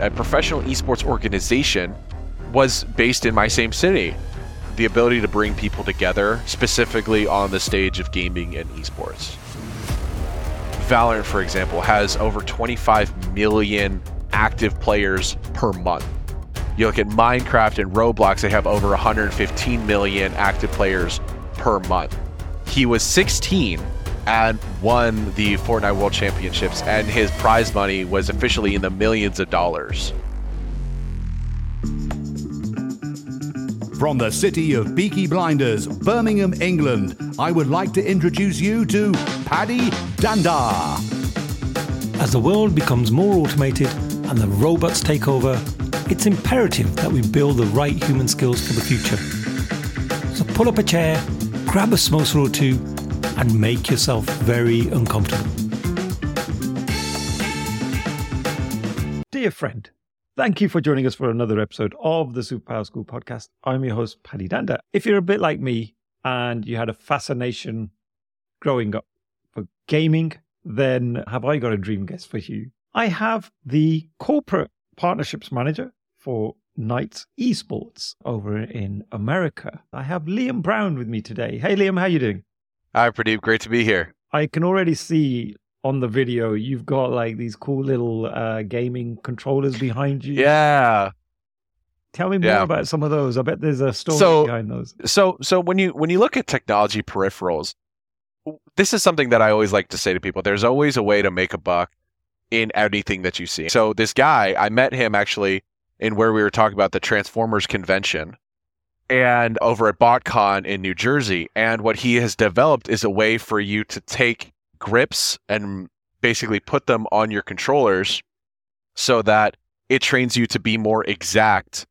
a professional esports organization was based in my same city. The ability to bring people together, specifically on the stage of gaming and esports. Valorant, for example, has over 25 million active players per month. You look at Minecraft and Roblox, they have over 115 million active players per month. He was 16 and won the Fortnite World Championships, and his prize money was officially in the millions of dollars. From the city of Peaky Blinders, Birmingham, England, I would like to introduce you to Paddy Dhanda. As the world becomes more automated and the robots take over, it's imperative that we build the right human skills for the future. So pull up a chair, grab a samosa or two, and make yourself very uncomfortable. Dear friend, Thank you for joining us for another episode of the Superpower School podcast. I'm your host, Paddy Dhanda. If you're a bit like me and you had a fascination growing up for gaming, then have I got a dream guest for you? I have the corporate partnerships manager for Knights Esports over in America. I have Liam Brown with me today. Hey, Liam, how you doing? Hi, Pradeep. Great to be here. I can already see on the video, you've got like these cool little uh, gaming controllers behind you. Yeah. Tell me more Yeah. about some of those. I bet there's a story So- behind those. So so when you when you look at technology peripherals, this is something that I always like to say to people. There's always a way to make a buck in anything that you see. So this guy, I met him actually in where we were talking about the Transformers convention and over at BotCon in New Jersey. And what he has developed is a way for you to take grips and basically put them on your controllers so that it trains you to be more exact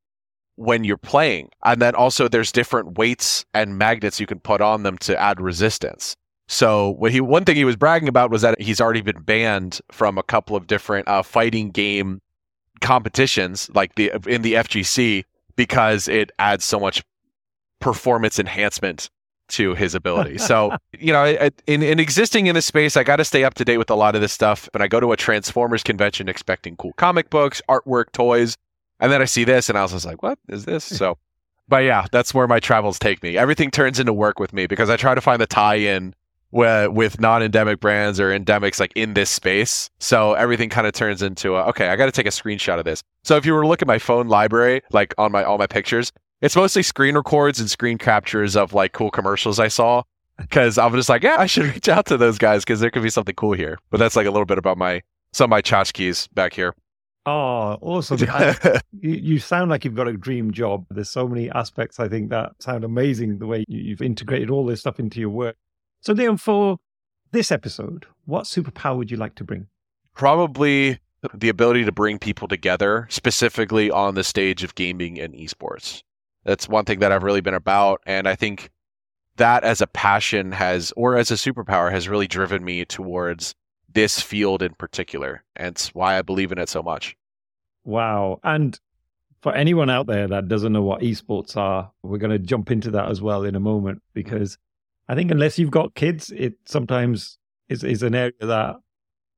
when you're playing. And then also there's different weights and magnets you can put on them to add resistance. So what he one thing he was bragging about was that he's already been banned from a couple of different uh, fighting game competitions, like the in the FGC, because it adds so much performance enhancement to his ability. So you know, I- in in existing in this space, I got to stay up to date with a lot of this stuff. And I go to a Transformers convention expecting cool comic books, artwork, toys, and then I see this, and I was just like, "What is this?" So, but yeah, that's where my travels take me. Everything turns into work with me because I try to find the tie-in with, with non-endemic brands or endemics like in this space. So everything kind of turns into a, okay, I got to take a screenshot of this. So if you were to look at my phone library, like on my all my pictures, it's mostly screen records and screen captures of like cool commercials I saw. Because I'm just like, yeah, I should reach out to those guys because there could be something cool here. But that's like a little bit about my some of my tchotchkes back here. Oh, awesome. I- you, you sound like you've got a dream job. There's so many aspects, I think, that sound amazing the way you, you've integrated all this stuff into your work. So, Liam, for this episode, what superpower would you like to bring? probably the ability to bring people together, specifically on the stage of gaming and esports. That's one thing that I've really been about. And I think that as a passion has, or as a superpower, has really driven me towards this field in particular. And it's why I believe in it so much. Wow. And for anyone out there that doesn't know what esports are, we're going to jump into that as well in a moment because I think unless you've got kids, it sometimes is, is an area that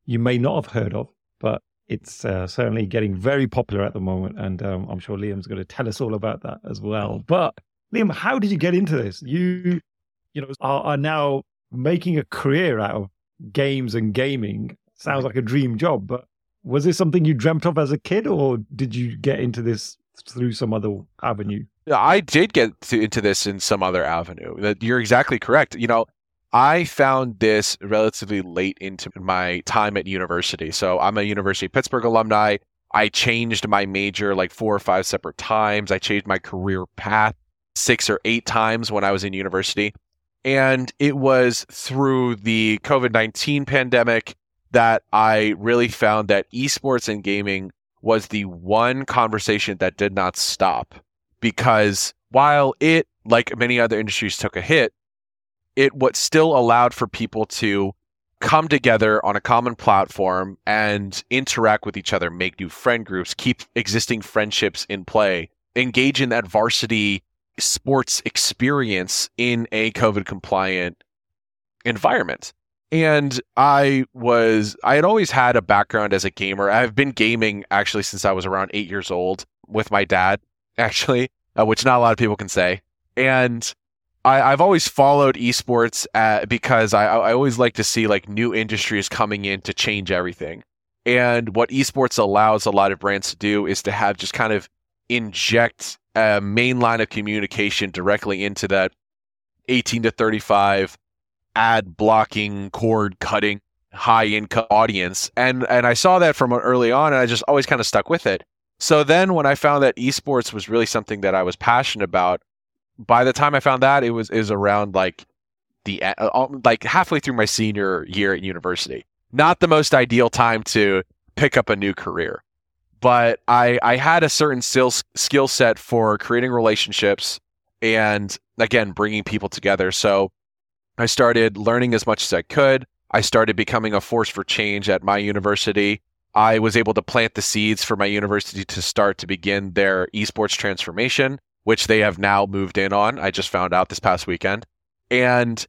you may not have heard of, but it's uh, certainly getting very popular at the moment. And um, I'm sure Liam's going to tell us all about that as well. But Liam, how did you get into this? You, you know, are, are now making a career out of games and gaming. Sounds like a dream job, but was this something you dreamt of as a kid, or did you get into this through some other avenue? I did get to, into this in some other avenue. You're exactly correct. You know, I found this relatively late into my time at university. So I'm a University of Pittsburgh alumni. I changed my major like four or five separate times. I changed my career path six or eight times when I was in university. And it was through the COVID 19 pandemic that I really found that esports and gaming was the one conversation that did not stop because while it, like many other industries, took a hit, it what still allowed for people to come together on a common platform and interact with each other, make new friend groups, keep existing friendships in play, engage in that varsity sports experience in a COVID compliant environment. And I was, I had always had a background as a gamer. I've been gaming actually since I was around eight years old with my dad, actually, uh, which not a lot of people can say. And I, have always followed esports uh, because I, I always like to see like new industries coming in to change everything. And what esports allows a lot of brands to do is to have just kind of inject a main line of communication directly into that 18 to 35 ad blocking, cord cutting, high income audience. And and I saw that from early on and I just always kind of stuck with it. So then when I found that esports was really something that I was passionate about, by the time I found that it was is around like the uh, like halfway through my senior year at university. Not the most ideal time to pick up a new career. But I I had a certain skill skill set for creating relationships and again bringing people together. So I started learning as much as I could. I started becoming a force for change at my university. I was able to plant the seeds for my university to start to begin their esports transformation, which they have now moved in on. I just found out this past weekend. And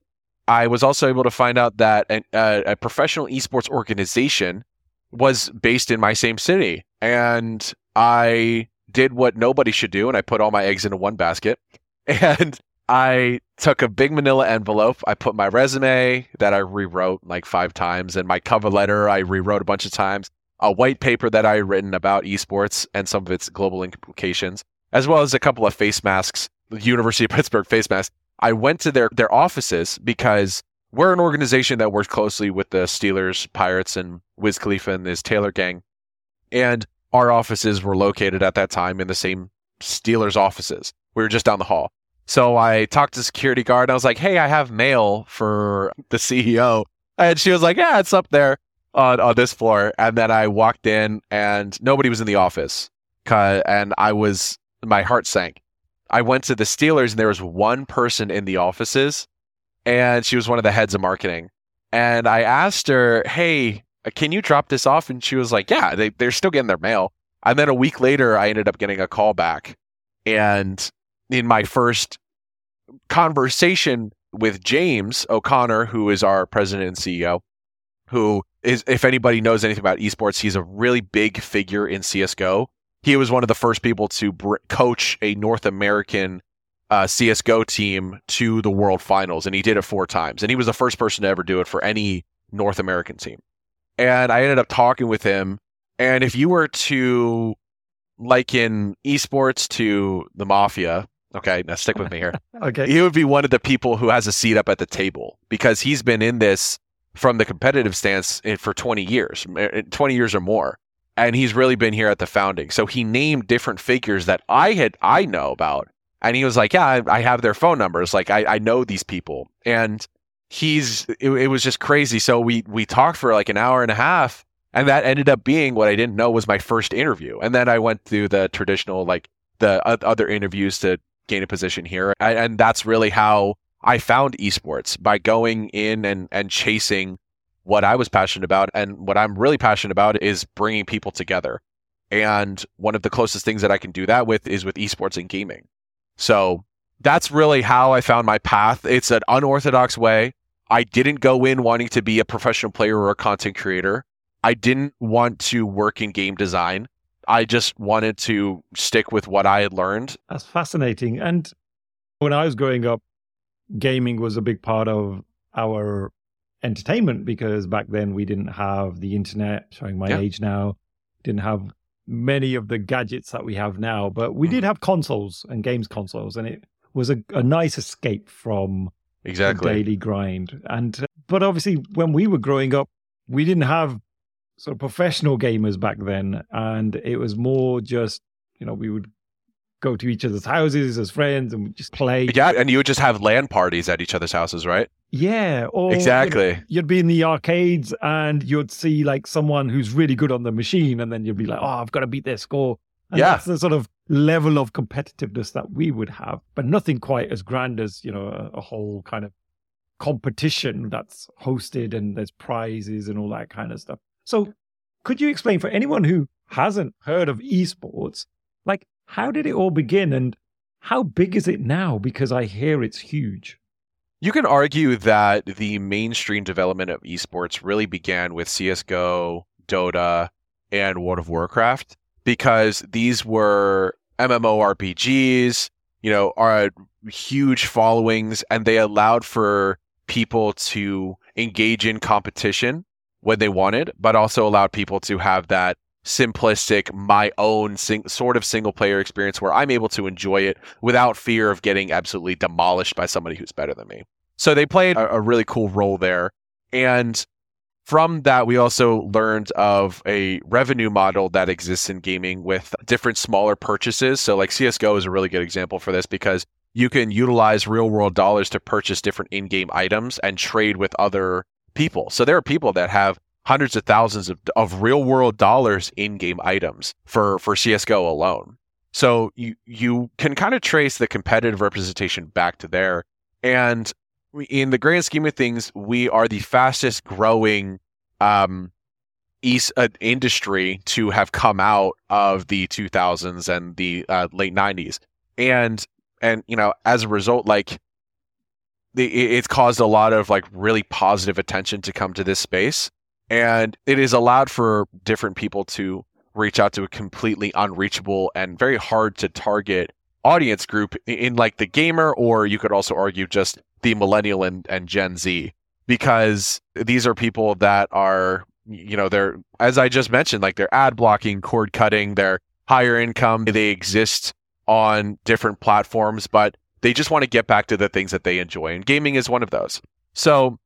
I was also able to find out that an, uh, a professional esports organization was based in my same city. And I did what nobody should do, and I put all my eggs into one basket. And I took a big manila envelope. I put my resume that I rewrote like five times and my cover letter I rewrote a bunch of times, a white paper that I had written about esports and some of its global implications, as well as a couple of face masks, the University of Pittsburgh face masks. I went to their, their offices because we're an organization that works closely with the Steelers, Pirates, and Wiz Khalifa and his Taylor gang. And our offices were located at that time in the same Steelers offices. We were just down the hall. So I talked to security guard. I was like, "Hey, I have mail for the CEO," and she was like, "Yeah, it's up there on on this floor." And then I walked in, and nobody was in the office, and I was my heart sank. I went to the Steelers, and there was one person in the offices, and she was one of the heads of marketing. And I asked her, "Hey, can you drop this off?" And she was like, "Yeah, they they're still getting their mail." And then a week later, I ended up getting a call back, and in my first conversation with James O'Connor, who is our president and CEO, who is, if anybody knows anything about esports, he's a really big figure in CSGO. He was one of the first people to br- coach a North American uh, CSGO team to the World Finals, and he did it four times. And he was the first person to ever do it for any North American team. And I ended up talking with him. And if you were to liken esports to the mafia, Okay, now stick with me here. okay. He would be one of the people who has a seat up at the table because he's been in this from the competitive stance eh, for 20 years, eh, eh, 20 years or more. And he's really been here at the founding. So he named different figures that I had, I know about. And he was like, yeah, I, I have their phone numbers. Like I, I know these people. And he's, it, it was just crazy. So we, we talked for like an hour and a half and that ended up being what I didn't know was my first interview. And then I went through the traditional, like the other interviews to gain a position here. And that's really how I found esports by going in and, and chasing what I was passionate about. And what I'm really passionate about is bringing people together. And one of the closest things that I can do that with is with esports and gaming. So that's really how I found my path. It's an unorthodox way. I didn't go in wanting to be a professional player or a content creator. I didn't want to work in game design. I just wanted to stick with what I had learned. That's fascinating. And when I was growing up, gaming was a big part of our entertainment because back then we didn't have the internet, showing my yeah. age now, didn't have many of the gadgets that we have now, but we mm. did have consoles and games consoles, and it was a, a nice escape from exactly daily grind. And but obviously, when we were growing up, we didn't have sort of professional gamers back then, and it was more just you know we would go to each other's houses as friends and just play. Yeah, and you would just have LAN parties at each other's houses, right? Yeah, or exactly. You'd, you'd, be in the arcades and you'd see like someone who's really good on the machine, and then you'd be like, "Oh, I've got to beat their score." And yeah, that's the sort of level of competitiveness that we would have, but nothing quite as grand as you know a, a whole kind of competition that's hosted and there's prizes and all that kind of stuff. So, could you explain for anyone who hasn't heard of esports, like how did it all begin and how big is it now? Because I hear it's huge. You can argue that the mainstream development of esports really began with CS:GO, Dota, and World of Warcraft because these were MMORPGs, you know, are huge followings and they allowed for people to engage in competition when they wanted, but also allowed people to have that simplistic, my own sing- sort of single player experience where I'm able to enjoy it without fear of getting absolutely demolished by somebody who's better than me. So they played a, a really cool role there. And from that, we also learned of a revenue model that exists in gaming with different smaller purchases. So, like CSGO is a really good example for this because you can utilize real world dollars to purchase different in game items and trade with other people. So, there are people that have hundreds of thousands of, of real world dollars in game items for, for CSGO alone. So, you, you can kind of trace the competitive representation back to there. And in the grand scheme of things, we are the fastest growing um, east uh, industry to have come out of the 2000s and the uh, late 90s, and and you know as a result, like the, it's caused a lot of like really positive attention to come to this space, and it is allowed for different people to reach out to a completely unreachable and very hard to target audience group in like the gamer, or you could also argue just the millennial and, and Gen Z because these are people that are, you know, they're, as I just mentioned, like they're ad blocking, cord cutting, they're higher income, they exist on different platforms, but they just want to get back to the things that they enjoy. And gaming is one of those. So,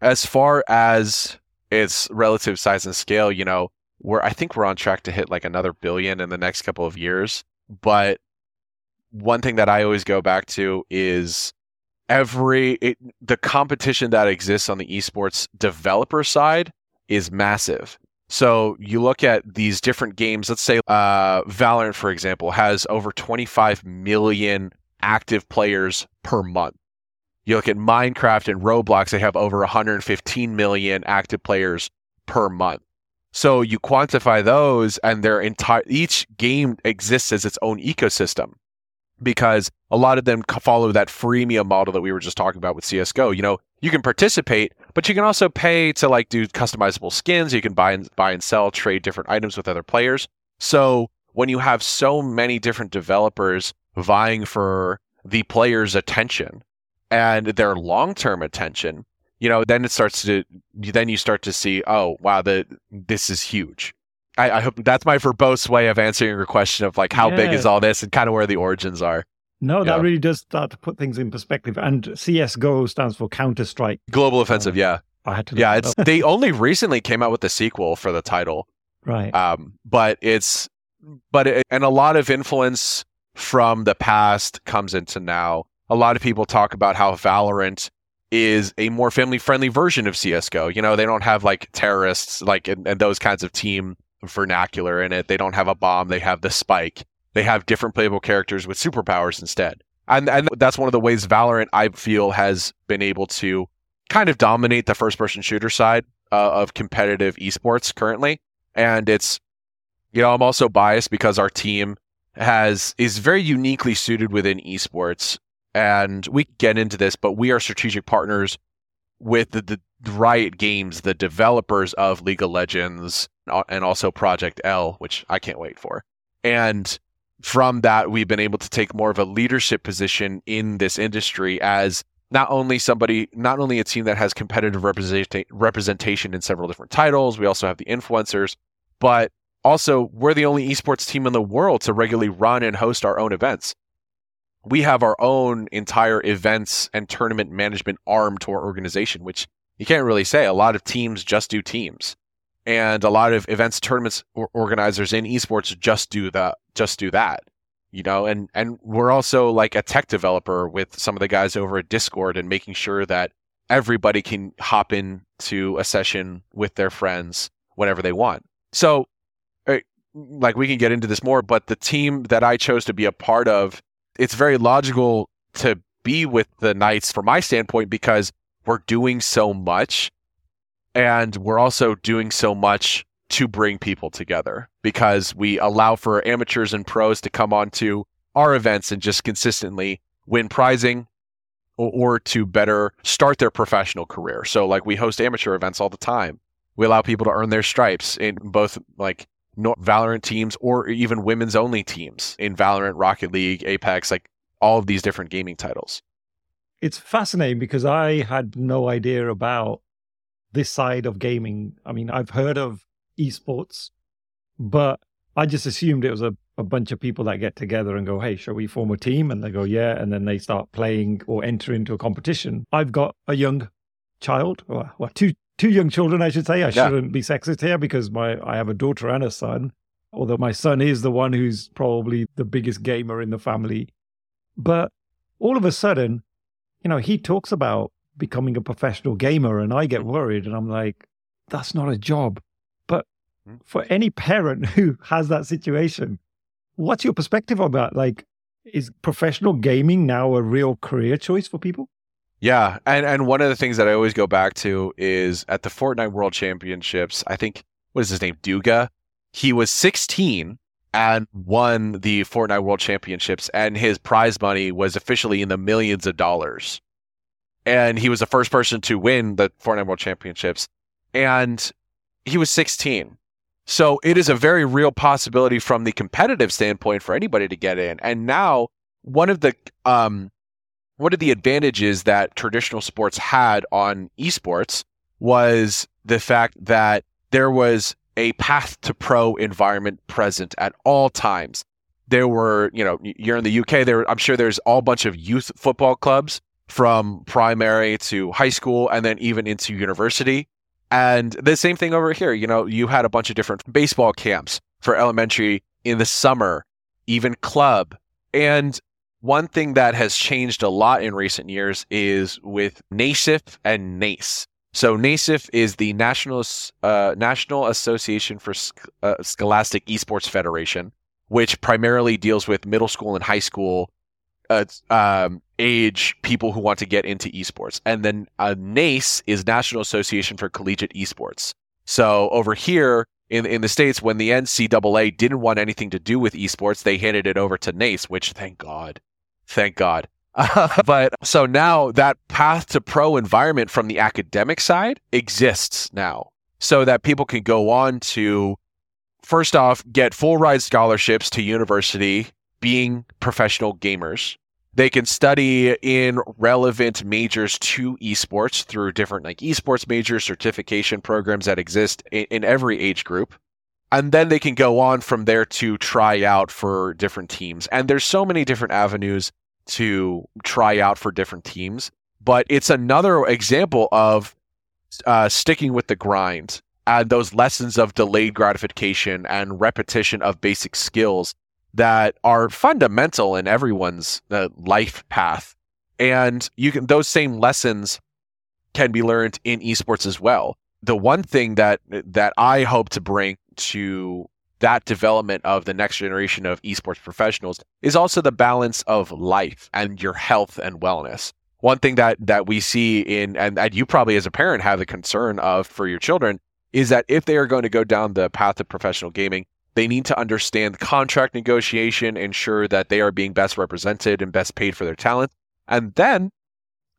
as far as its relative size and scale, you know, we're, I think we're on track to hit like another billion in the next couple of years. But one thing that I always go back to is every it, the competition that exists on the esports developer side is massive. So you look at these different games. Let's say uh, Valorant, for example, has over 25 million active players per month. You look at Minecraft and Roblox; they have over 115 million active players per month. So you quantify those, and their entire each game exists as its own ecosystem because a lot of them follow that freemium model that we were just talking about with CS:GO. You know, you can participate, but you can also pay to like do customizable skins. You can buy and buy and sell, trade different items with other players. So when you have so many different developers vying for the player's attention and their long-term attention, you know, then it starts to then you start to see, oh wow, the this is huge. I, I, hope that's my verbose way of answering your question of like how yeah. big is all this and kind of where the origins are. No, that really does start to put things in perspective. And CS:GO stands for Counter Strike Global Offensive. Uh, yeah, I had to. Yeah, it's they only recently came out with the sequel for the title. Right. Um, but it's but it, and a lot of influence from the past comes into now. A lot of people talk about how Valorant is a more family friendly version of CS:GO. You know, they don't have like terrorists like and, and those kinds of team vernacular in it. They don't have a bomb, they have the spike. They have different playable characters with superpowers instead. And and that's one of the ways Valorant I feel has been able to kind of dominate the first person shooter side uh, of competitive esports currently. And it's you know, I'm also biased because our team has is very uniquely suited within esports and we get into this, but we are strategic partners with the, the Riot Games, the developers of League of Legends, uh, and also Project L, which I can't wait for. And from that, we've been able to take more of a leadership position in this industry as not only somebody, not only a team that has competitive representation in several different titles, we also have the influencers, but also we're the only esports team in the world to regularly run and host our own events. We have our own entire events and tournament management arm to our organization, which you can't really say. A lot of teams just do teams. And a lot of events tournaments organizers in esports just do that just do that you know? And and we're also like a tech developer with some of the guys over at discord and making sure that everybody can hop into a session with their friends whenever they want. So eh, like we can get into this more but the team that i chose to be a part of it's very logical to be with the knights from my standpoint because we're doing so much and we're also doing so much to bring people together because we allow for amateurs and pros to come onto our events and just consistently win prizing, or, or to better start their professional career. So, like, we host amateur events all the time. We allow people to earn their stripes in both like Valorant teams or even women's only teams in Valorant, Rocket League, Apex, like all of these different gaming titles. It's fascinating because I had no idea about this side of gaming. I mean, I've heard of esports, but I just assumed it was a, a bunch of people that get together and go, hey, shall we form a team? And they go, yeah. And then they start playing or enter into a competition. I've got a young child, or two two young children, I should say. I yeah. shouldn't be sexist here because my I have a daughter and a son. Although my son is the one who's probably the biggest gamer in the family. But all of a sudden, you know, he talks about becoming a professional gamer and I get worried and I'm like, that's not a job. But hmm. for any parent who has that situation, what's your perspective on that? Like, is professional gaming now a real career choice for people? Yeah, and and one of the things that I always go back to is at the Fortnite World Championships. I think what is his name, Bugha. He was 16 and won the Fortnite World Championships, and his prize money was officially in the millions of dollars. And he was the first person to win the Fortnite World Championships, and he was 16. So it is a very real possibility from the competitive standpoint for anybody to get in. And now one of the um, one of the advantages that traditional sports had on esports was the fact that there was a path to pro environment present at all times. There were, you know, you're in the UK, there I'm sure there's all bunch of youth football clubs from primary to high school and then even into university. And the same thing over here, you know, you had a bunch of different baseball camps for elementary in the summer, even club. And one thing that has changed a lot in recent years is with NASEF and NACE. So NASEF is the National uh, National Association for Sc- uh, Scholastic Esports Federation, which primarily deals with middle school and high school uh, um, age people who want to get into esports. And then uh, NACE is National Association for Collegiate Esports. So over here, in in the states when the NCAA didn't want anything to do with esports, they handed it over to NACE, which thank God, thank God. but so now that path to pro environment from the academic side exists now, so that people can go on to first off get full ride scholarships to university, being professional gamers. They can study in relevant majors to esports through different like esports major certification programs that exist in, in every age group. And then they can go on from there to try out for different teams. And there's so many different avenues to try out for different teams. But it's another example of uh, sticking with the grind and those lessons of delayed gratification and repetition of basic skills that are fundamental in everyone's uh, life path. And you can those same lessons can be learned in esports as well. The one thing that that I hope to bring to that development of the next generation of esports professionals is also the balance of life and your health and wellness. One thing that that we see in and, that you probably as a parent have the concern of for your children is that if they are going to go down the path of professional gaming, they need to understand contract negotiation, ensure that they are being best represented and best paid for their talent. And then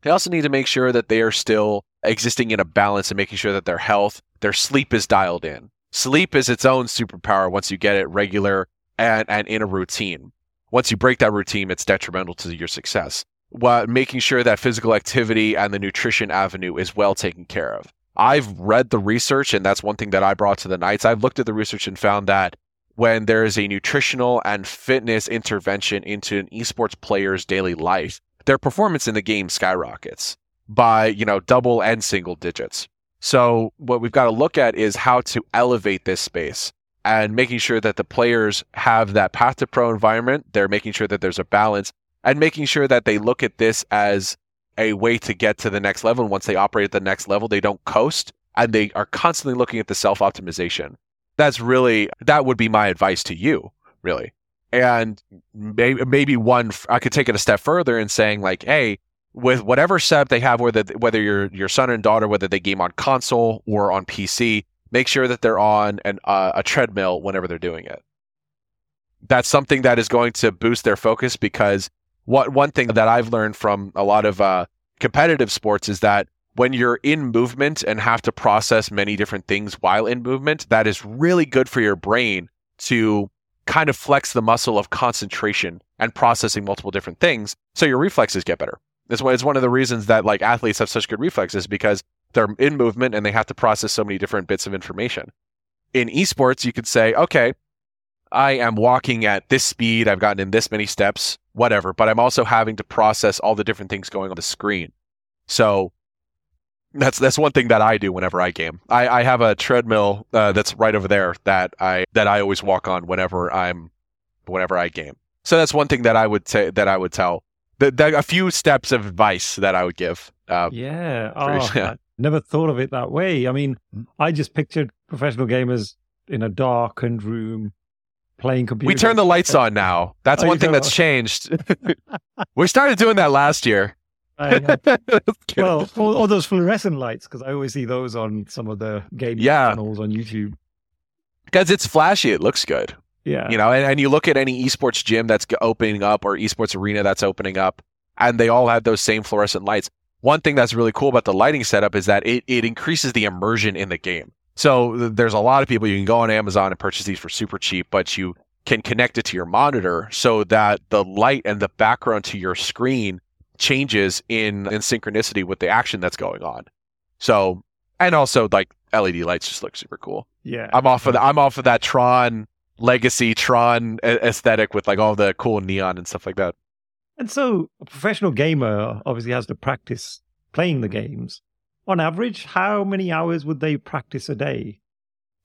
they also need to make sure that they are still existing in a balance and making sure that their health, their sleep is dialed in. Sleep is its own superpower once you get it regular and, and in a routine. Once you break that routine, it's detrimental to your success. While making sure that physical activity and the nutrition avenue is well taken care of. I've read the research, and that's one thing that I brought to the Knights. I've looked at the research and found that when there is a nutritional and fitness intervention into an esports player's daily life, their performance in the game skyrockets by, you know, double and single digits. So what we've got to look at is how to elevate this space and making sure that the players have that path to pro environment. They're making sure that there's a balance and making sure that they look at this as a way to get to the next level. And once they operate at the next level, they don't coast and they are constantly looking at the self optimization that's really that would be my advice to you, really. And maybe maybe one I could take it a step further in saying like, hey, with whatever setup they have, whether whether your your son and daughter, whether they game on console or on PC, make sure that they're on an, uh, a treadmill whenever they're doing it. That's something that is going to boost their focus because what one thing that I've learned from a lot of uh, competitive sports is that when you're in movement and have to process many different things while in movement, that is really good for your brain to kind of flex the muscle of concentration and processing multiple different things so your reflexes get better. Why it's one of the reasons that like athletes have such good reflexes because they're in movement and they have to process so many different bits of information. In esports, you could say, okay, I am walking at this speed, I've gotten in this many steps, whatever, but I'm also having to process all the different things going on the screen. So that's that's one thing that I do whenever I game. I, I have a treadmill uh, that's right over there that I that I always walk on whenever I'm whenever I game. So that's one thing that I would say that I would tell. The, the, a few steps of advice that I would give. Uh, yeah. Oh. I never thought of it that way. I mean, I just pictured professional gamers in a darkened room playing computer. We turn the lights on now. That's oh, one thing that's changed. we started doing that last year. well, all, all, those fluorescent lights, because I always see those on some of the game yeah. channels on YouTube. Because it's flashy, it looks good. Yeah. You know, and, and you look at any esports gym that's opening up or esports arena that's opening up, and they all have those same fluorescent lights. One thing that's really cool about the lighting setup is that it, it increases the immersion in the game. So there's a lot of people you can go on Amazon and purchase these for super cheap, but you can connect it to your monitor so that the light and the background to your screen changes in in synchronicity with the action that's going on. So and also like LED lights just look super cool. Yeah. I'm off of the, I'm off of that Tron legacy Tron aesthetic with like all the cool neon and stuff like that. And so a professional gamer obviously has to practice playing the games. On average, how many hours would they practice a day?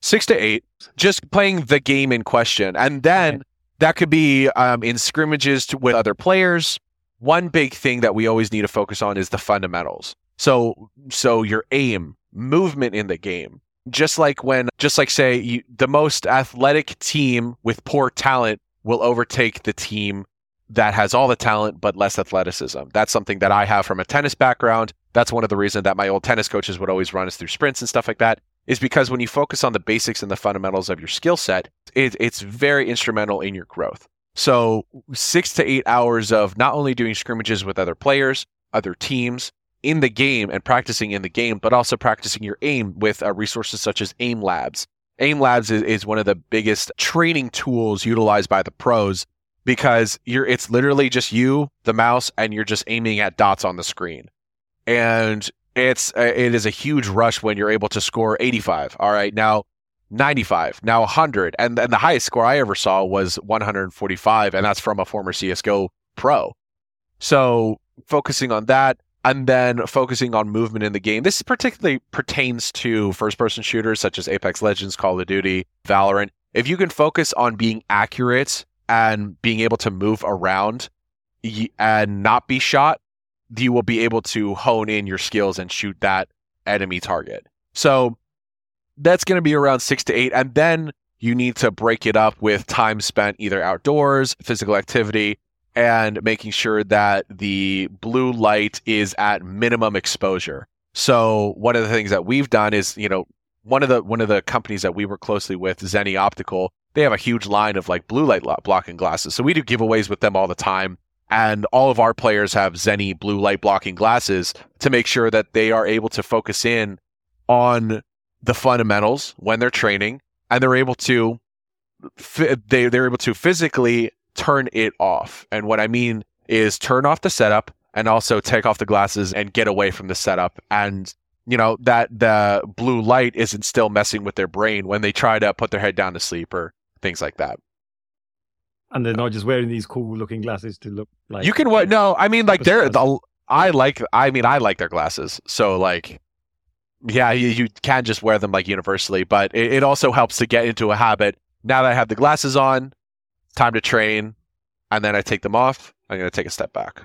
Six to eight, just playing the game in question. And then okay. that could be um, in scrimmages to, with other players, one big thing that we always need to focus on is the fundamentals. So, so your aim, movement in the game. Just like when, just like say, you, the most athletic team with poor talent will overtake the team that has all the talent but less athleticism. That's something that I have from a tennis background. That's one of the reasons that my old tennis coaches would always run us through sprints and stuff like that. Is because when you focus on the basics and the fundamentals of your skill set, it, it's very instrumental in your growth. So, six to eight hours of not only doing scrimmages with other players, other teams in the game and practicing in the game, but also practicing your aim with uh, resources such as Aim Labs. Aim Labs is, is one of the biggest training tools utilized by the pros because you're it's literally just you, the mouse, and you're just aiming at dots on the screen. And it's uh, it is a huge rush when you're able to score 85. All right. Now 95, now 100. And, and the highest score I ever saw was 145, and that's from a former CSGO pro. So focusing on that and then focusing on movement in the game. This particularly pertains to first person shooters such as Apex Legends, Call of Duty, Valorant. If you can focus on being accurate and being able to move around and not be shot, you will be able to hone in your skills and shoot that enemy target. So that's going to be around six to eight. And then you need to break it up with time spent either outdoors, physical activity, and making sure that the blue light is at minimum exposure. So one of the things that we've done is, you know, one of the one of the companies that we work closely with, Zenni Optical, they have a huge line of like blue light blocking glasses. So we do giveaways with them all the time. And all of our players have Zenni blue light blocking glasses to make sure that they are able to focus in on the fundamentals when they're training and they're able to they they're able to physically turn it off. And what I mean is turn off the setup and also take off the glasses and get away from the setup and you know that the blue light isn't still messing with their brain when they try to put their head down to sleep or things like that. And they're not just wearing these cool looking glasses to look like You can what no, I mean like they're the, I like I mean I like their glasses. So like yeah, you, you can just wear them like universally, but it, it also helps to get into a habit. Now that I have the glasses on, time to train, and then I take them off. I'm going to take a step back.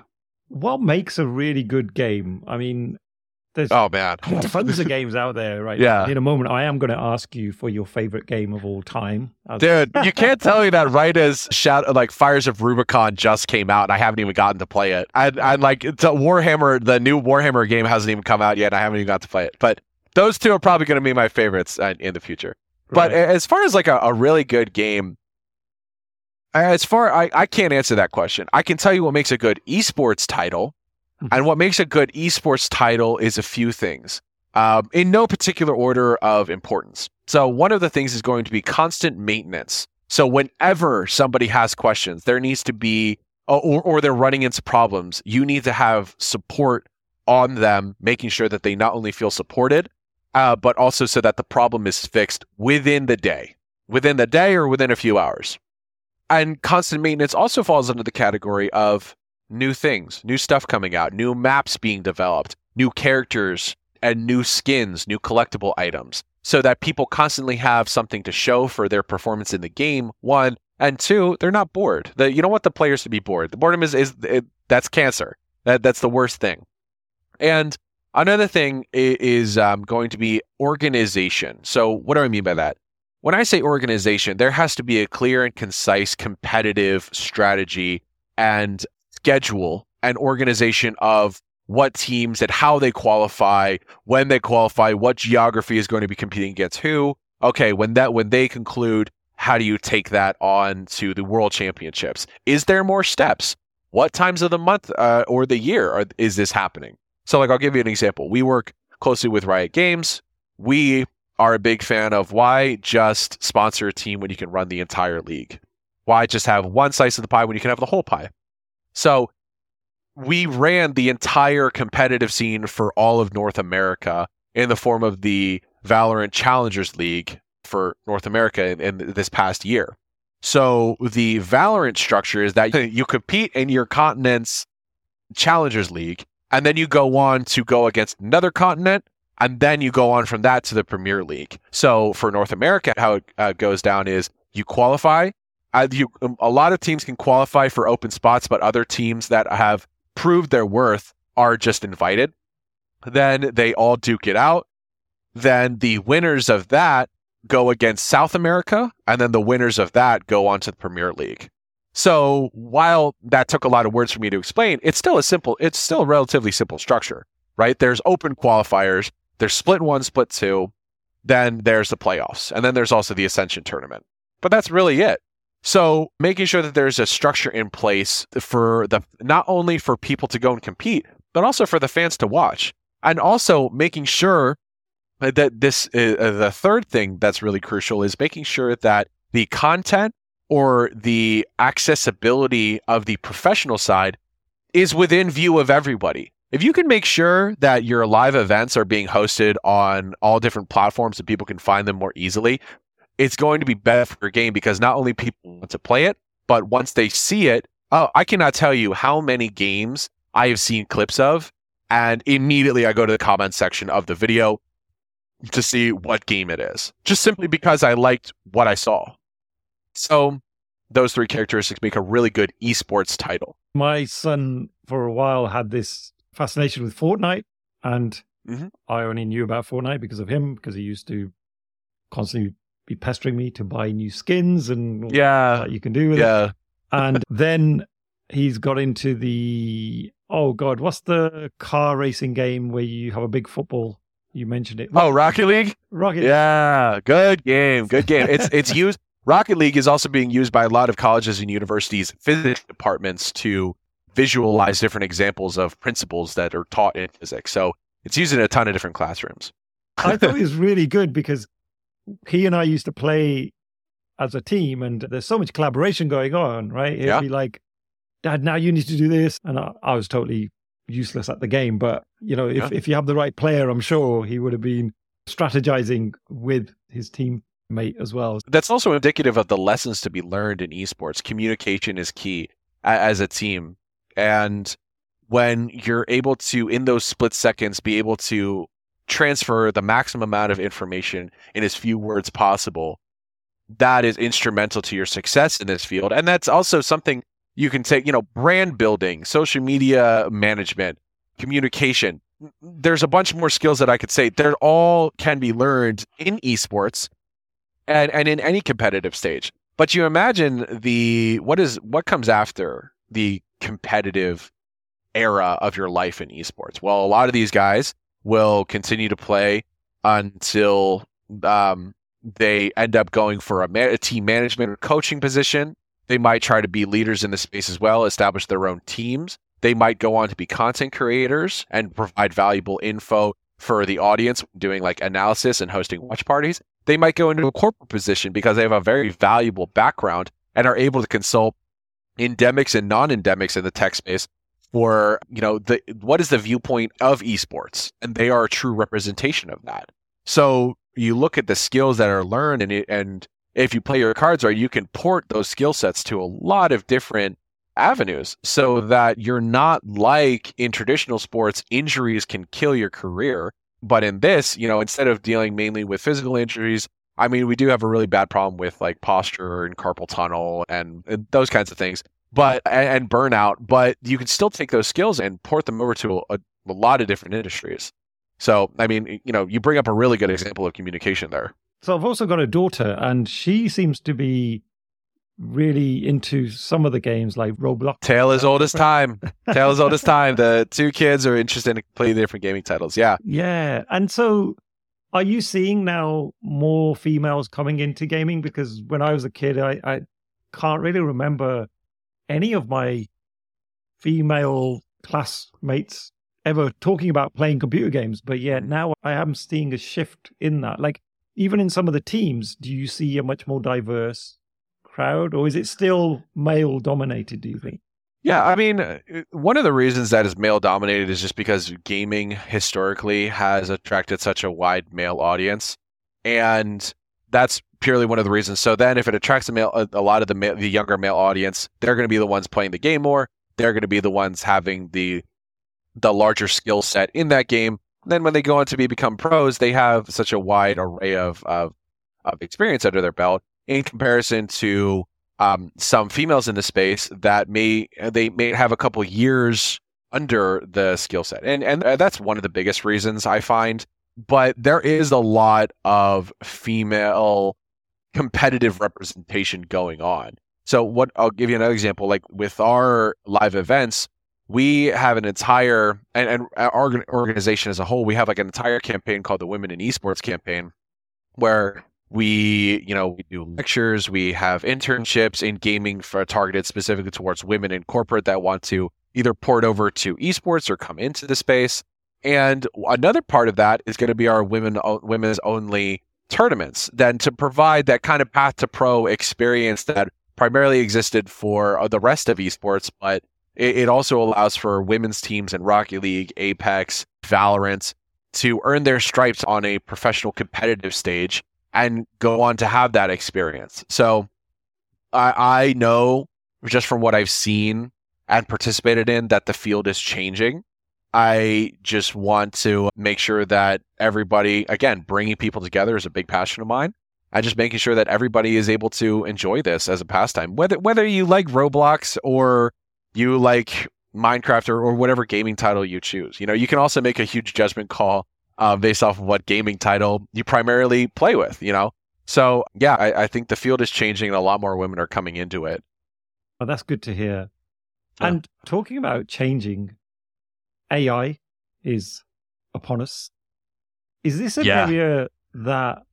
What makes a really good game? I mean, there's oh man, tons of games out there, right? Yeah. In a moment, I am going to ask you for your favorite game of all time, dude. you can't tell me that right as shout like Fires of Rubicon just came out, and I haven't even gotten to play it. I I like Warhammer, the new Warhammer game hasn't even come out yet. I haven't even got to play it, but those two are probably going to be my favorites uh, in the future. Right. But as far as like a, a really good game, As far I, I can't answer that question. I can tell you what makes a good esports title, Mhm. and what makes a good esports title is a few things, um, in no particular order of importance. So one of the things is going to be constant maintenance. So whenever somebody has questions, there needs to be, or, or they're running into problems, you need to have support on them, making sure that they not only feel supported, uh, but also so that the problem is fixed within the day, within the day or within a few hours. And constant maintenance also falls under the category of new things, new stuff coming out, new maps being developed, new characters and new skins, new collectible items, so that people constantly have something to show for their performance in the game. One and two, they're not bored. The, you don't want the players to be bored. The boredom is is it, that's cancer. That that's the worst thing. And another thing is um, going to be organization. So what do I mean by that? When I say organization, there has to be a clear and concise competitive strategy and schedule and organization of what teams and how they qualify, when they qualify, what geography is going to be competing against who. Okay, when that when they conclude, how do you take that on to the world championships? Is there more steps? What times of the month uh, or the year are, is this happening? So, like, I'll give you an example. We work closely with Riot Games. We are a big fan of why just sponsor a team when you can run the entire league? Why just have one slice of the pie when you can have the whole pie? So we ran the entire competitive scene for all of North America in the form of the Valorant Challengers League for North America in, in this past year. So the Valorant structure is that you compete in your continent's Challengers League, and then you go on to go against another continent, and then you go on from that to the Premier League. So for North America, how it uh, goes down is you qualify. Uh, you, um, a lot of teams can qualify for open spots, but other teams that have proved their worth are just invited. Then they all duke it out. Then the winners of that go against South America, and then the winners of that go on to the Premier League. So while that took a lot of words for me to explain, it's still a simple, it's still a relatively simple structure, right? There's open qualifiers, there's split one, split two, then there's the playoffs, and then there's also the Ascension tournament. But that's really it. So making sure that there's a structure in place for the not only for people to go and compete, but also for the fans to watch, and also making sure that this uh, the third thing that's really crucial is making sure that the content or the accessibility of the professional side is within view of everybody. If you can make sure that your live events are being hosted on all different platforms so people can find them more easily, it's going to be better for your game because not only people want to play it, but once they see it, oh, I cannot tell you how many games I have seen clips of, and immediately I go to the comment section of the video to see what game it is, just simply because I liked what I saw. So those three characteristics make a really good esports title. My son, for a while, had this fascination with Fortnite, and Mhm. I only knew about Fortnite because of him, because he used to constantly be pestering me to buy new skins and Yeah, that you can do with it. yeah. And then he's got into the oh god, what's the car racing game where you have a big football? You mentioned it. Oh, Rocket League. Rocket. Yeah, good game, good game. It's it's used. Rocket League is also being used by a lot of colleges and universities physics departments to visualize different examples of principles that are taught in physics. So it's used in a ton of different classrooms. I thought it was really good because he and I used to play as a team, and there's so much collaboration going on, right? It'd Yeah. be like, Dad, now you need to do this, and I, I was totally useless at the game. But you know, if Yeah. if you have the right player, I'm sure he would have been strategizing with his teammate as well. That's also indicative of the lessons to be learned in esports. Communication is key as a team. And when you're able to, in those split seconds, be able to transfer the maximum amount of information in as few words possible, that is instrumental to your success in this field. And that's also something you can take, you know, brand building, social media management, communication. There's a bunch more skills that I could say. They're all can be learned in esports and, and in any competitive stage. But you imagine the what is what comes after the competitive era of your life in esports. Well, a lot of these guys will continue to play until um, they end up going for a, ma- a team management or coaching position. They might try to be leaders in the space as well, establish their own teams. They might go on to be content creators and provide valuable info for the audience, doing like analysis and hosting watch parties. They might go into a corporate position because they have a very valuable background and are able to consult endemics and non-endemics in the tech space for you know the what is the viewpoint of esports? And they are a true representation of that. So you look at the skills that are learned and and if you play your cards right you can port those skill sets to a lot of different avenues so that you're not like in traditional sports injuries can kill your career. But in this you know instead of dealing mainly with physical injuries I mean, we do have a really bad problem with like posture and carpal tunnel and, and those kinds of things, but and, and, burnout. But you can still take those skills and port them over to a, a lot of different industries. So, I mean, you know, you bring up a really good example of communication there. So, I've also got a daughter, and she seems to be really into some of the games like Roblox. Tale as old as time. Tale as old as time. The two kids are interested in completely different gaming titles. Yeah. Yeah. And so are you seeing now more females coming into gaming? Because when I was a kid, I, I can't really remember any of my female classmates ever talking about playing computer games. But yet now I am seeing a shift in that. Like, even in some of the teams, do you see a much more diverse crowd, or is it still male dominated, do you think? Yeah, I mean, uh, one of the reasons that is male dominated is just because gaming historically has attracted such a wide male audience, and that's purely one of the reasons. So then, if it attracts a male, a, lot of the the younger male audience, they're going to be the ones playing the game more. They're going to be the ones having the the larger skill set in that game. Then, when they go on to be become pros, they have such a wide array of of, of experience under their belt in comparison to um, some females in the space that may they may have a couple years under the skill set, and and that's one of the biggest reasons I find. But there is a lot of female competitive representation going on. So what I'll give you another example, like with our live events, we have an entire and, and our organization as a whole, we have like an entire campaign called the Women in Esports campaign, where we you know we do lectures we have internships in gaming for targeted specifically towards women in corporate that want to either port over to esports or come into the space. And another part of that is going to be our women women's only tournaments then to provide that kind of path to pro experience that primarily existed for uh, the rest of esports but it, it also allows for women's teams in rocket league apex valorant to earn their stripes on a professional competitive stage and go on to have that experience. So I, I know just from what I've seen and participated in that the field is changing. I just want to make sure that everybody, again, bringing people together is a big passion of mine. And just making sure that everybody is able to enjoy this as a pastime, whether whether you like Roblox or you like Minecraft or, or whatever gaming title you choose. You know, you can also make a huge judgment call uh, based off of what gaming title you primarily play with, you know? So, yeah, I, I, think the field is changing and a lot more women are coming into it. Well, that's good to hear. Yeah. And talking about changing, AI is upon us. Is this an yeah. area that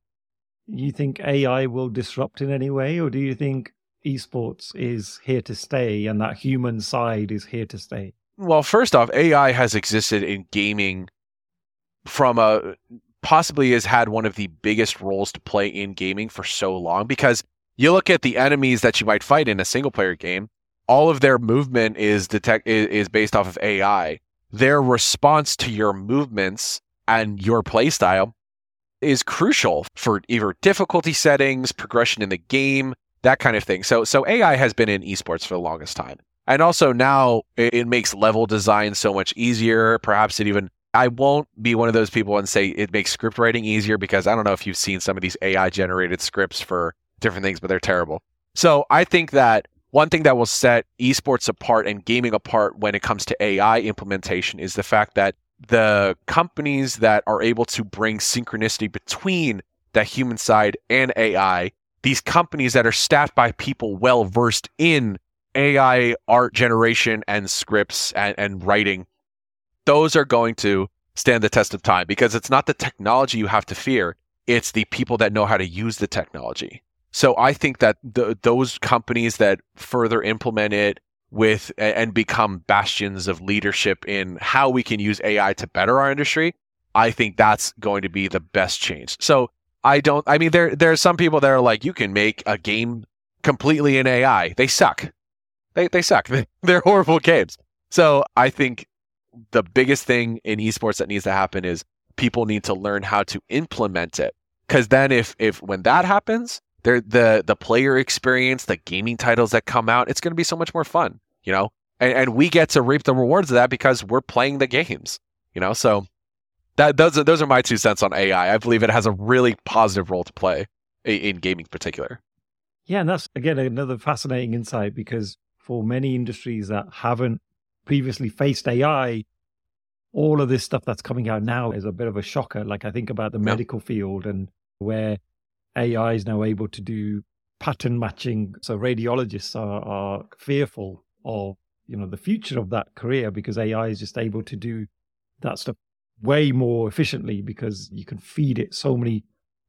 you think AI will disrupt in any way, or do you think esports is here to stay and that human side is here to stay? Well, first off, AI has existed in gaming from a possibly has had one of the biggest roles to play in gaming for so long because you look at the enemies that you might fight in a single player game all of their movement is detect is based off of AI their response to your movements and your playstyle is crucial for either difficulty settings progression in the game that kind of thing. So so AI has been in esports for the longest time. And also now it, it makes level design so much easier. Perhaps it even I won't be one of those people and say it makes script writing easier because I don't know if you've seen some of these AI generated scripts for different things, but they're terrible. So I think that one thing that will set esports apart and gaming apart when it comes to AI implementation is the fact that the companies that are able to bring synchronicity between the human side and AI, these companies that are staffed by people well versed in AI art generation and scripts and, and writing those are going to stand the test of time because it's not the technology you have to fear, it's the people that know how to use the technology. So I think that the, those companies that further implement it with and become bastions of leadership in how we can use AI to better our industry, I think that's going to be the best change. So I don't. I mean, there there are some people that are like, you can make a game completely in AI. They suck. They they suck. They're horrible games. So I think the biggest thing in esports that needs to happen is people need to learn how to implement it. Because then, if if when that happens, there the the player experience, the gaming titles that come out, it's going to be so much more fun. You know, and, and we get to reap the rewards of that because we're playing the games. You know, so that those are, those are my two cents on AI. I believe it has a really positive role to play in gaming, in particular. Yeah, and that's again another fascinating insight because for many industries that haven't previously faced AI, all of this stuff that's coming out now is a bit of a shocker. Like I think about the medical field and where AI is now able to do pattern matching. So radiologists are, are fearful of you know the future of that career because AI is just able to do that stuff way more efficiently because you can feed it so many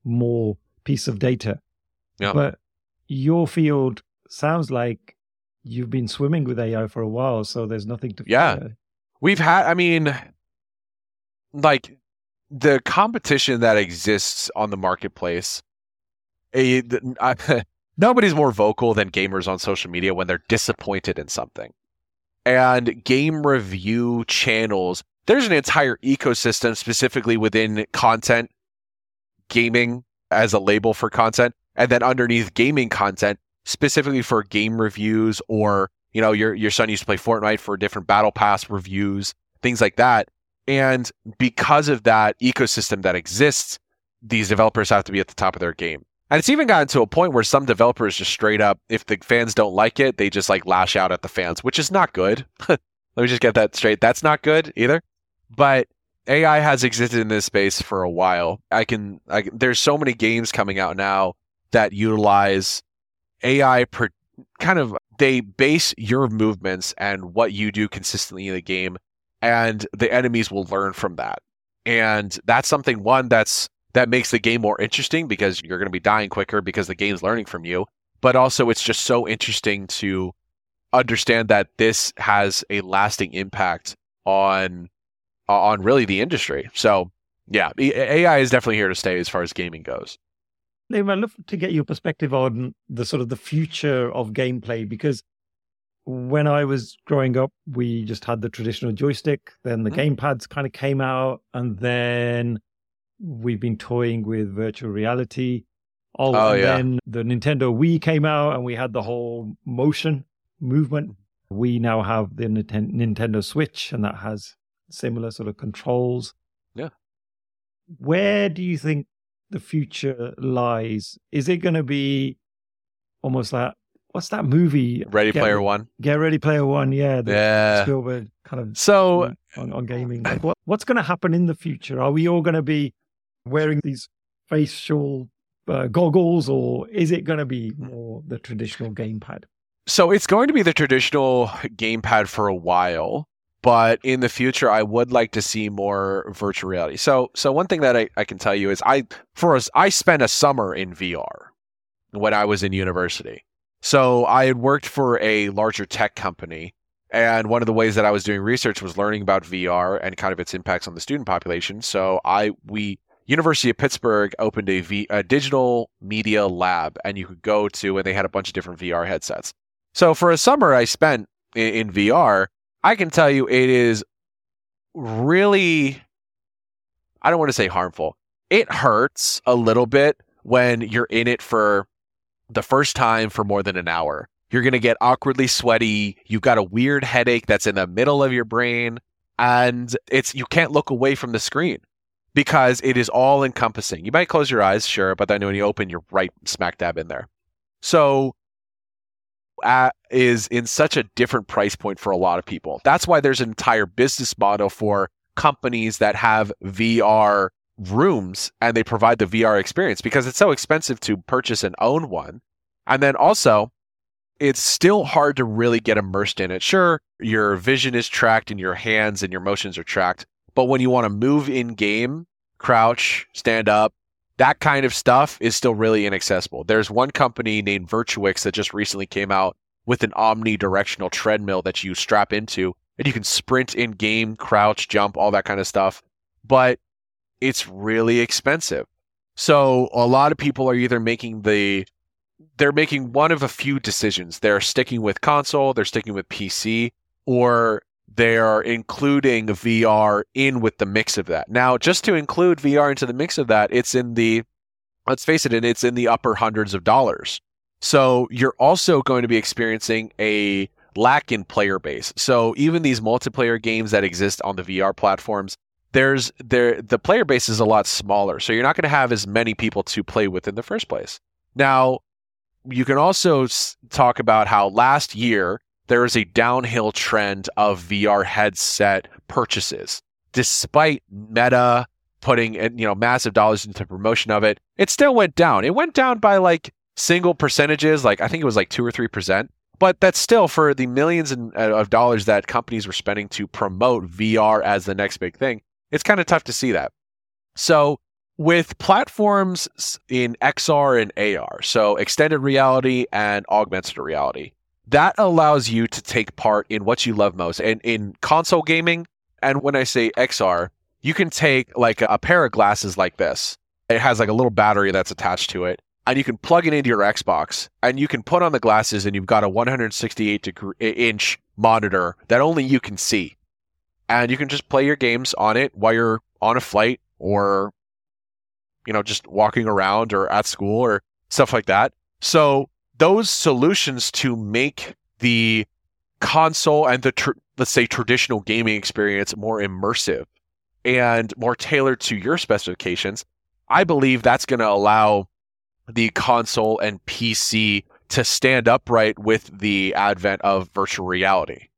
more pieces of data. Yeah. But your field sounds like you've been swimming with AI for a while, so there's nothing to. Yeah, fear. we've had. I mean, like the competition that exists on the marketplace. A, I, nobody's more vocal than gamers on social media when they're disappointed in something. And game review channels, there's an entire ecosystem specifically within content, gaming as a label for content, and then underneath gaming content, specifically for game reviews or you know your your son used to play Fortnite for different battle pass reviews, things like that. And because of that ecosystem that exists, these developers have to be at the top of their game. And it's even gotten to a point where some developers just straight up, if the fans don't like it, they just like lash out at the fans, which is not good. Let me just get that straight. That's not good either. But AI has existed in this space for a while. I can, I there's so many games coming out now that utilize AI per, kind of they base your movements and what you do consistently in the game and the enemies will learn from that. And that's something one that's that makes the game more interesting because you're going to be dying quicker because the game's learning from you. But also it's just so interesting to understand that this has a lasting impact on on really the industry. So, yeah, AI is definitely here to stay as far as gaming goes. Liam, I'd love to get your perspective on the sort of the future of gameplay because when I was growing up, we just had the traditional joystick. Then the mm. gamepads kind of came out, and then we've been toying with virtual reality. Oh, oh and yeah. then the Nintendo Wii came out, and we had the whole motion movement. We now have the Nintendo Switch, and that has similar sort of controls. Yeah. Where do you think the future lies? Is it going to be almost like what's that movie? Ready Get, Player One. Get Ready Player One. Yeah. yeah. Spielberg kind of so on, on gaming. Like, what, what's going to happen in the future? Are we all going to be wearing these facial uh, goggles, or is it going to be more the traditional gamepad? So it's going to be the traditional gamepad for a while but in the future i would like to see more virtual reality. So so one thing that i, I can tell you is i for us i spent a summer in vr when i was in university. So i had worked for a larger tech company and one of the ways that i was doing research was learning about vr and kind of its impacts on the student population. So i we university of pittsburgh opened a, v, a digital media lab and you could go to and they had a bunch of different vr headsets. So for a summer i spent in, in vr I can tell you it is really, I don't want to say harmful. It hurts a little bit when you're in it for the first time for more than an hour. You're going to get awkwardly sweaty. You've got a weird headache that's in the middle of your brain. And it's, you can't look away from the screen because it is all encompassing. You might close your eyes, sure, but then when you open, you're right smack dab in there. So at, is in such a different price point for a lot of people. That's why there's an entire business model for companies that have VR rooms and they provide the VR experience because it's so expensive to purchase and own one. And then also, it's still hard to really get immersed in it. Sure, your vision is tracked and your hands and your motions are tracked, but when you want to move in game, crouch, stand up, that kind of stuff is still really inaccessible. There's one company named Virtuix that just recently came out with an omnidirectional treadmill that you strap into and you can sprint in game, crouch, jump, all that kind of stuff. But it's really expensive. So a lot of people are either making the they're making one of a few decisions. They're sticking with console, they're sticking with PC, or they're including VR in with the mix of that. Now, just to include VR into the mix of that, it's in the let's face it, and it's in the upper hundreds of dollars. So you're also going to be experiencing a lack in player base. So even these multiplayer games that exist on the VR platforms, there's there the player base is a lot smaller. So you're not going to have as many people to play with in the first place. Now, you can also talk about how last year there is a downhill trend of VR headset purchases. Despite Meta putting you know massive dollars into promotion of it, it still went down. It went down by like single percentages, like I think it was like two or three percent. But that's still for the millions uh, of dollars that companies were spending to promote VR as the next big thing. It's kind of tough to see that. So with platforms in XR and AR, so extended reality and augmented reality, that allows you to take part in what you love most. And in console gaming, and when I say XR, you can take like a pair of glasses like this. It has like a little battery that's attached to it and you can plug it into your Xbox and you can put on the glasses and you've got a 168 degree, inch monitor that only you can see. And you can just play your games on it while you're on a flight or you know just walking around or at school or stuff like that. So those solutions to make the console and the tr- let's say traditional gaming experience more immersive and more tailored to your specifications, I believe that's going to allow the console and PC to stand upright with the advent of virtual reality.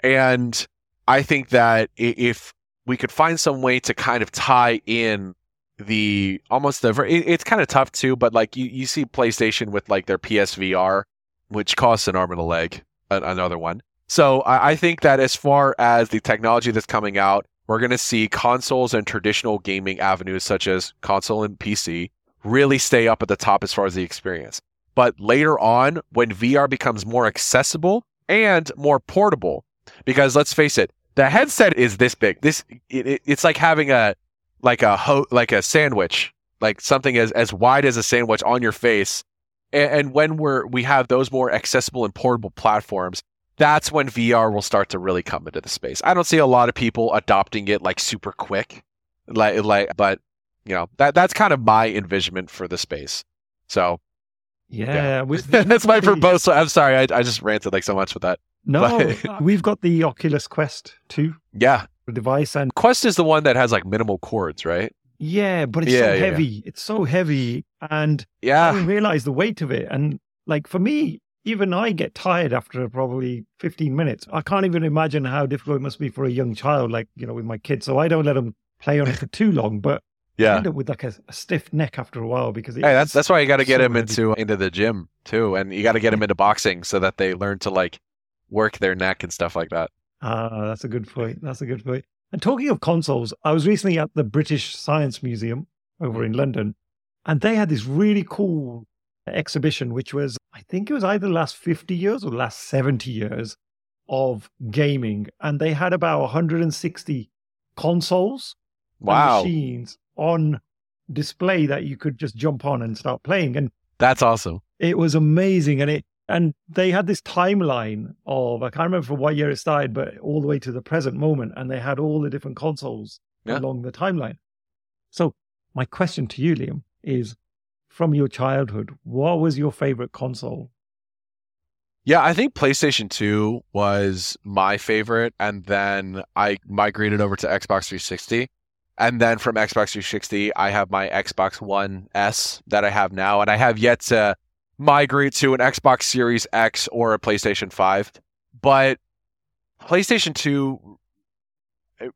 And I think that if we could find some way to kind of tie in the almost the it's kind of tough too, but like you, you see PlayStation with like their PSVR, which costs an arm and a leg, another one. So I, I think that as far as the technology that's coming out, we're going to see consoles and traditional gaming avenues such as console and PC really stay up at the top as far as the experience. But later on, when VR becomes more accessible and more portable, because let's face it, the headset is this big. This it, it, it's like having a like a ho- like a sandwich, like something as as wide as a sandwich on your face. And, and when we're we have those more accessible and portable platforms, that's when VR will start to really come into the space. I don't see a lot of people adopting it like super quick, like like, but you know that that's kind of my envisionment for the space. So yeah, yeah. that's my proposal. I'm sorry, I, I just ranted like so much with that. No, but... we've got the Oculus Quest too. Yeah, device and Quest is the one that has like minimal cords, right? Yeah, but it's yeah, so yeah, heavy. Yeah. It's so heavy, and yeah, I didn't realize the weight of it. And like for me, even I get tired after probably 15 minutes. I can't even imagine how difficult it must be for a young child, like you know, with my kids. So I don't let them play on it for too long. But yeah, end up with like a, a, stiff neck after a while because hey, that's that's why you got to get so him into into the gym too, and you got to get him into boxing so that they learn to like work their neck and stuff like that. Ah, that's a good point. That's a good point. And talking of consoles, I was recently at the British Science Museum over in London, and they had this really cool exhibition, which was I think it was either the last fifty years or the last seventy years of gaming, and they had about 160 consoles, wow, machines on display that you could just jump on and start playing. And that's awesome. It was amazing. And it, and they had this timeline of, I can't remember from what year it started, but all the way to the present moment. And they had all the different consoles yeah. along the timeline. So my question to you, Liam, is from your childhood, what was your favorite console? Yeah, I think PlayStation 2 was my favorite. And then I migrated over to Xbox 360. And then from Xbox 360, I have my Xbox One S that I have now, and I have yet to migrate to an Xbox Series X or a PlayStation 5. But PlayStation 2, eh,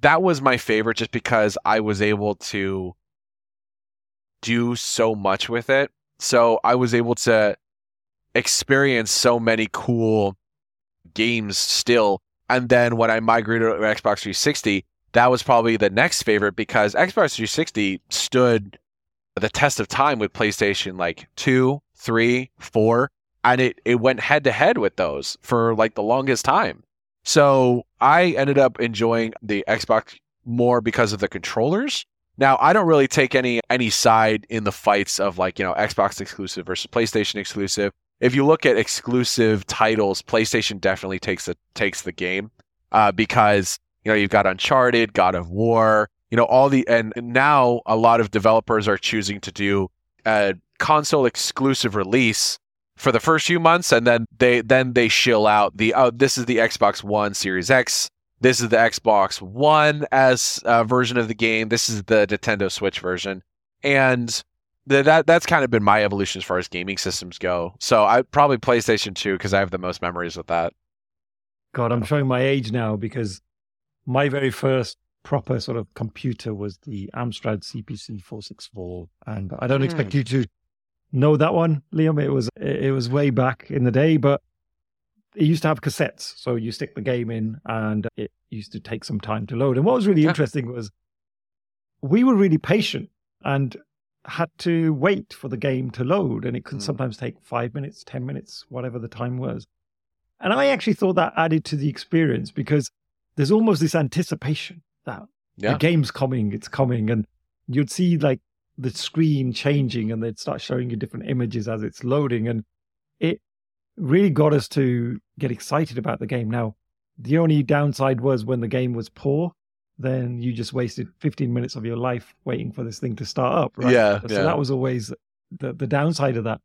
that was my favorite just because I was able to do so much with it. So I was able to experience so many cool games still. And then when I migrated to Xbox 360, that was probably the next favorite because Xbox 360 stood the test of time with PlayStation like two, three, four, and it, it went head to head with those for like the longest time. So I ended up enjoying the Xbox more because of the controllers. Now I don't really take any any side in the fights of like, you know, Xbox exclusive versus PlayStation exclusive. If you look at exclusive titles, PlayStation definitely takes the takes the game. Uh, because, you know, you've got Uncharted, God of War, you know, all the and now a lot of developers are choosing to do a console exclusive release for the first few months and then they then they shill out the oh this is the Xbox One Series X this is the Xbox One as a version of the game this is the Nintendo Switch version. And the, that that's kind of been my evolution as far as gaming systems go. So I probably PlayStation 2 because I have the most memories with that. God I'm showing my age now because my very first proper sort of computer was the Amstrad CPC 464 and I don't expect Hmm. you to know that one, Liam. It was it was way back in the day, but it used to have cassettes. So you stick the game in, and it used to take some time to load. And what was really Yeah. interesting was we were really patient and had to wait for the game to load, and it could Mm. sometimes take five minutes, ten minutes, whatever the time was. And I actually thought that added to the experience because there's almost this anticipation that Yeah. the game's coming, it's coming, and you'd see like the screen changing and they'd start showing you different images as it's loading. And it really got us to get excited about the game. Now, the only downside was when the game was poor, then you just wasted 15 minutes of your life waiting for this thing to start up. Right? Yeah, So yeah. that was always the, the downside of that.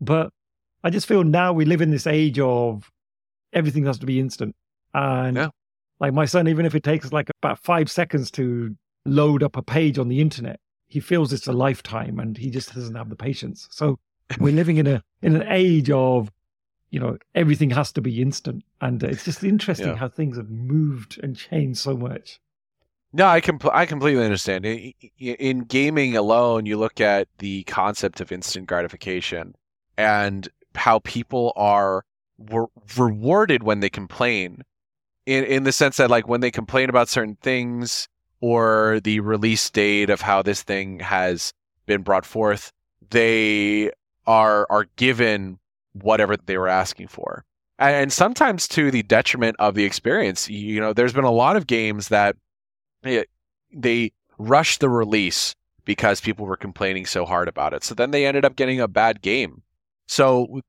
But I just feel now we live in this age of everything has to be instant. And Yeah. like my son, even if it takes like about five seconds to load up a page on the internet, he feels it's a lifetime and he just doesn't have the patience. So we're living in a in an age of you know everything has to be instant and uh, it's just interesting Yeah. how things have moved and changed so much No, I compl- I completely understand. In gaming alone, you look at the concept of instant gratification and how people are re- rewarded when they complain. In in the sense that like when they complain about certain things or the release date of how this thing has been brought forth, they are are given whatever they were asking for. And, sometimes to the detriment of the experience. You know, there's been a lot of games that it, they rushed the release because people were complaining so hard about it. So then they ended up getting a bad game. So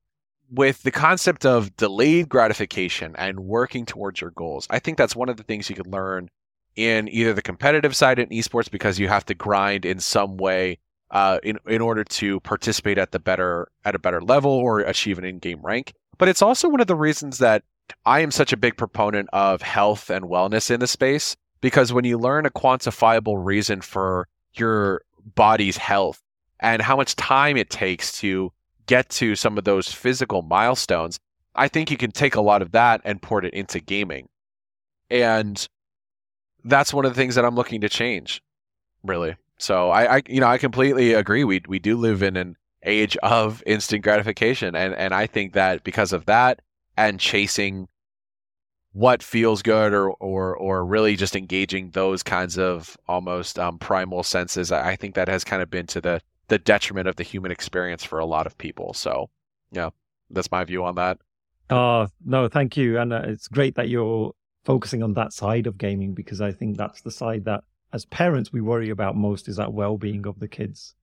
with the concept of delayed gratification and working towards your goals, I think that's one of the things you could learn in either the competitive side in esports because you have to grind in some way uh, in in order to participate at the better at a better level or achieve an in-game rank. But it's also one of the reasons that I am such a big proponent of health and wellness in the space because when you learn a quantifiable reason for your body's health and how much time it takes to get to some of those physical milestones, I think you can take a lot of that and port it into gaming. And that's one of the things that I'm looking to change, really. So I, I you know, I completely agree. We we do live in an age of instant gratification and, and I think that because of that and chasing what feels good or or or really just engaging those kinds of almost um, primal senses I think that has kind of been to the the detriment of the human experience for a lot of people so yeah that's my view on that oh no thank you and uh, it's great that you're focusing on that side of gaming because i think that's the side that as parents we worry about most is that well-being of the kids.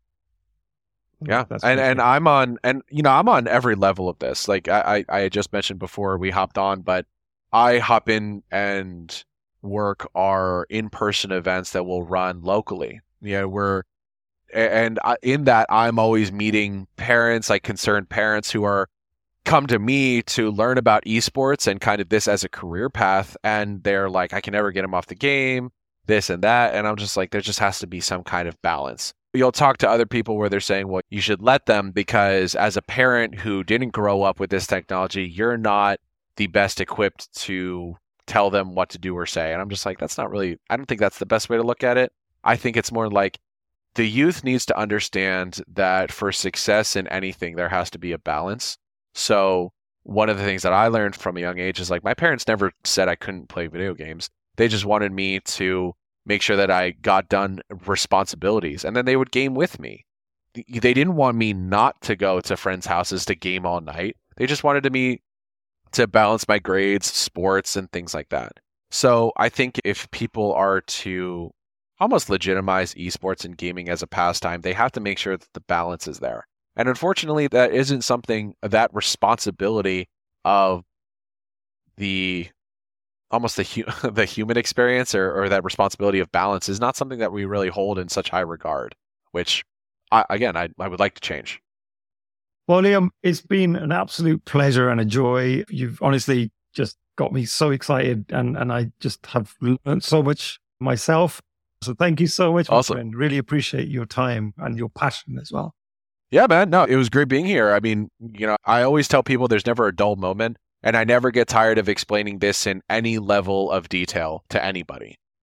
Yeah That's and and i'm on and you know i'm on every level of this. Like i i, I just mentioned before we hopped on but i hop in and work our in-person events that will run locally. Yeah we're and in that i'm always meeting parents like concerned parents who are come to me to learn about esports and kind of this as a career path and they're like i can never get them off the game this and that and i'm just like there just has to be some kind of balance. You'll talk to other people where they're saying well you should let them because as a parent who didn't grow up with this technology you're not the best equipped to tell them what to do or say and i'm just like that's not really i don't think that's the best way to look at it. I think it's more like the youth needs to understand that for success in anything there has to be a balance so one of the things that i learned from a young age is like my parents never said i couldn't play video games they just wanted me to make sure that I got done responsibilities and then they would game with me. they didn't want me not to go to friends' houses to game all night. They just wanted me to balance my grades, sports, and things like that. So I think if people are to almost legitimize esports and gaming as a pastime, they have to make sure that the balance is there. And unfortunately, that isn't something that responsibility of the almost the hu- the human experience or, or that responsibility of balance is not something that we really hold in such high regard. Which, I, again, I, I would like to change. Well, Liam, it's been an absolute pleasure and a joy. You've honestly just got me so excited, and and I just have learned so much myself. So thank you so much, awesome. friend. Really appreciate your time and your passion as well. Yeah, man. No, it was great being here. I mean, you know, I always tell people there's never a dull moment, and I never get tired of explaining this in any level of detail to anybody.